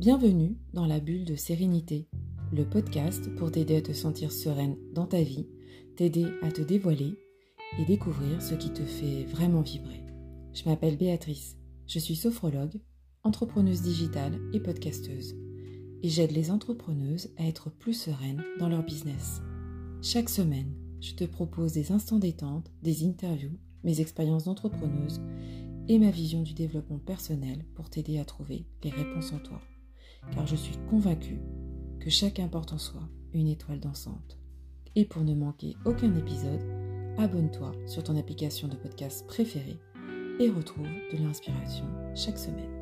Bienvenue dans la bulle de sérénité, le podcast pour t'aider à te sentir sereine dans ta vie, t'aider à te dévoiler et découvrir ce qui te fait vraiment vibrer. Je m'appelle Béatrice, je suis sophrologue, entrepreneuse digitale et podcasteuse. Et j'aide les entrepreneuses à être plus sereines dans leur business. Chaque semaine, je te propose des instants détente, des interviews, mes expériences d'entrepreneuse et ma vision du développement personnel pour t'aider à trouver les réponses en toi car je suis convaincue que chacun porte en soi une étoile dansante. Et pour ne manquer aucun épisode, abonne-toi sur ton application de podcast préférée et retrouve de l'inspiration chaque semaine.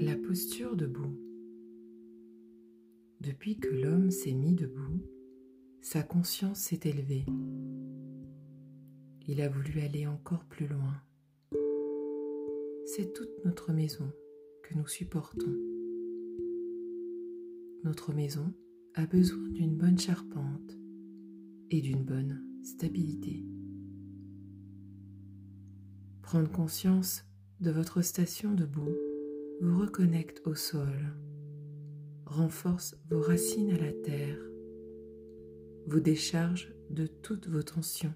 La posture debout. Depuis que l'homme s'est mis debout, sa conscience s'est élevée il a voulu aller encore plus loin. C'est toute notre maison que nous supportons. Notre maison a besoin d'une bonne charpente et d'une bonne stabilité. Prendre conscience de votre station debout vous reconnecte au sol, renforce vos racines à la terre, vous décharge de toutes vos tensions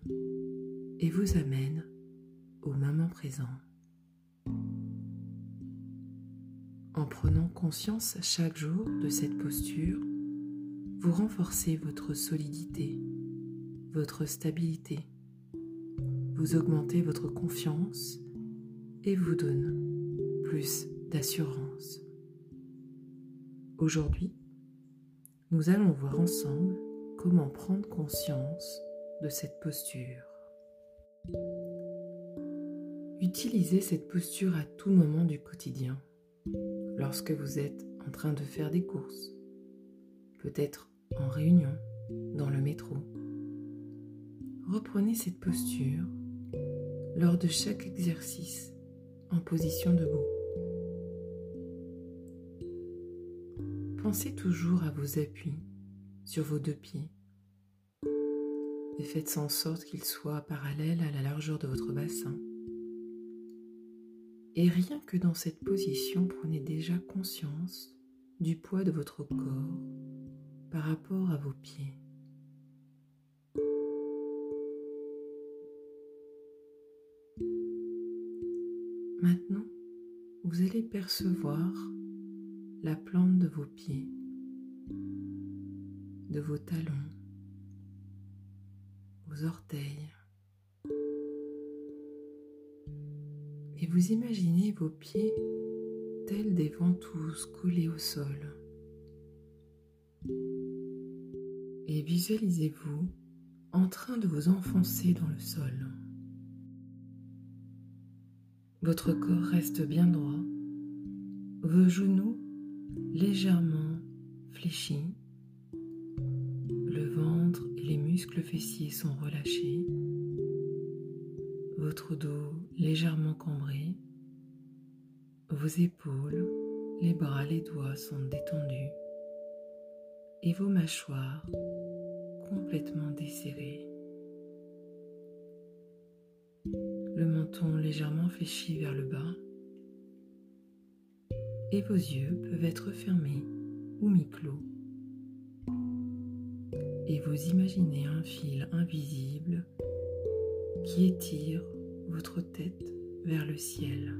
et vous amène au moment présent. En prenant conscience chaque jour de cette posture, vous renforcez votre solidité, votre stabilité, vous augmentez votre confiance et vous donne plus d'assurance. Aujourd'hui, nous allons voir ensemble comment prendre conscience de cette posture. Utilisez cette posture à tout moment du quotidien, lorsque vous êtes en train de faire des courses, peut-être en réunion, dans le métro. Reprenez cette posture lors de chaque exercice en position debout. Pensez toujours à vos appuis sur vos deux pieds et faites en sorte qu'ils soient parallèles à la largeur de votre bassin. Et rien que dans cette position, prenez déjà conscience du poids de votre corps par rapport à vos pieds. Maintenant, vous allez percevoir la plante de vos pieds, de vos talons, vos orteils. Et vous imaginez vos pieds tels des ventouses collés au sol. Et visualisez-vous en train de vous enfoncer dans le sol. Votre corps reste bien droit, vos genoux légèrement fléchis les muscles fessiers sont relâchés, votre dos légèrement cambré, vos épaules, les bras, les doigts sont détendus et vos mâchoires complètement desserrées. Le menton légèrement fléchi vers le bas et vos yeux peuvent être fermés ou mi-clos et vous imaginez un fil invisible qui étire votre tête vers le ciel.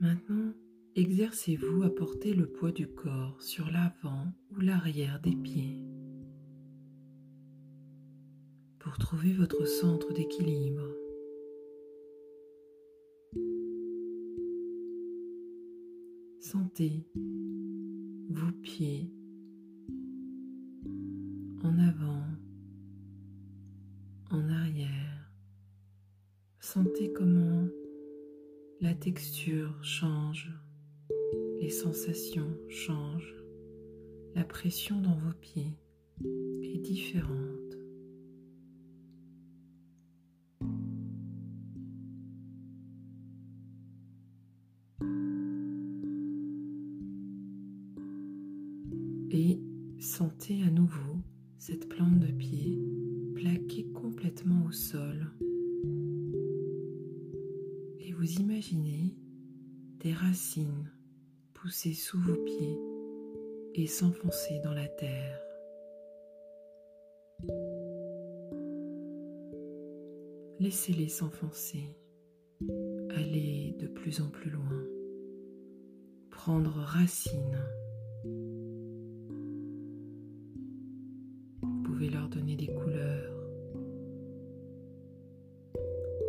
Maintenant, exercez-vous à porter le poids du corps sur l'avant ou l'arrière des pieds pour trouver votre centre d'équilibre. Sentez vos pieds en avant, en arrière. Sentez comment la texture change, les sensations changent, la pression dans vos pieds est différente. Sentez à nouveau cette plante de pied plaquée complètement au sol. Et vous imaginez des racines pousser sous vos pieds et s'enfoncer dans la terre. Laissez-les s'enfoncer, aller de plus en plus loin, prendre racine. Donner des couleurs.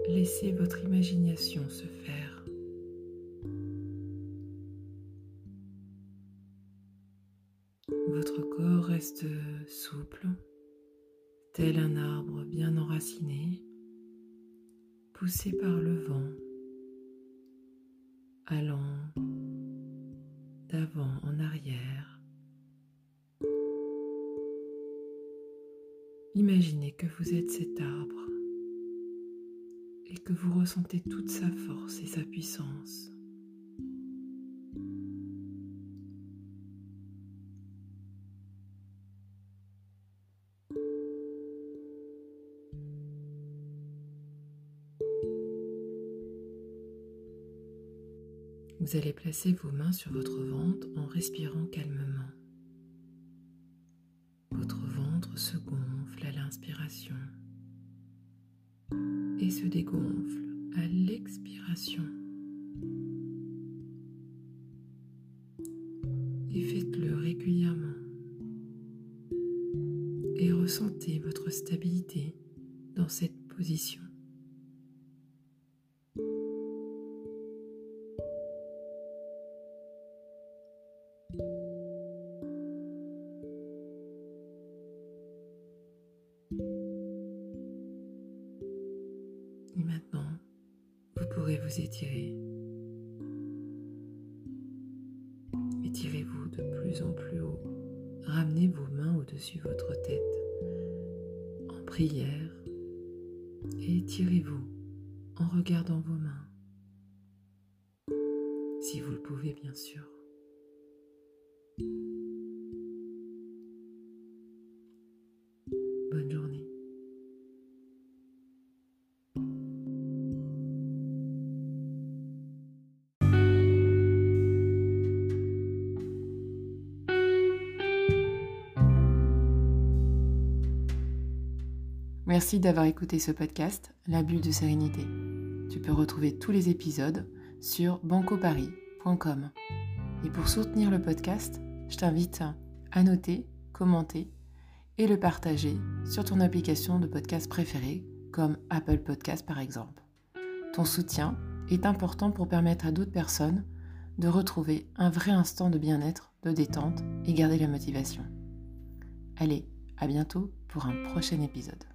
Laissez votre imagination se faire. Votre corps reste souple, tel un arbre bien enraciné poussé par le vent, allant d'avant en arrière. Imaginez que vous êtes cet arbre et que vous ressentez toute sa force et sa puissance. Vous allez placer vos mains sur votre ventre en respirant calmement. Votre ventre se gonfle l'inspiration et se dégonfle à l'expiration. Et faites-le régulièrement. Et ressentez votre stabilité dans cette position. Et maintenant, vous pourrez vous étirer. Étirez-vous de plus en plus haut. Ramenez vos mains au-dessus de votre tête en prière et étirez-vous en regardant vos mains. Si vous le pouvez, bien sûr. Bonne journée. Merci d'avoir écouté ce podcast, La bulle de sérénité. Tu peux retrouver tous les épisodes sur bancoparis.com. Et pour soutenir le podcast, je t'invite à noter, commenter et le partager sur ton application de podcast préférée, comme Apple Podcast par exemple. Ton soutien est important pour permettre à d'autres personnes de retrouver un vrai instant de bien-être, de détente et garder la motivation. Allez, à bientôt pour un prochain épisode.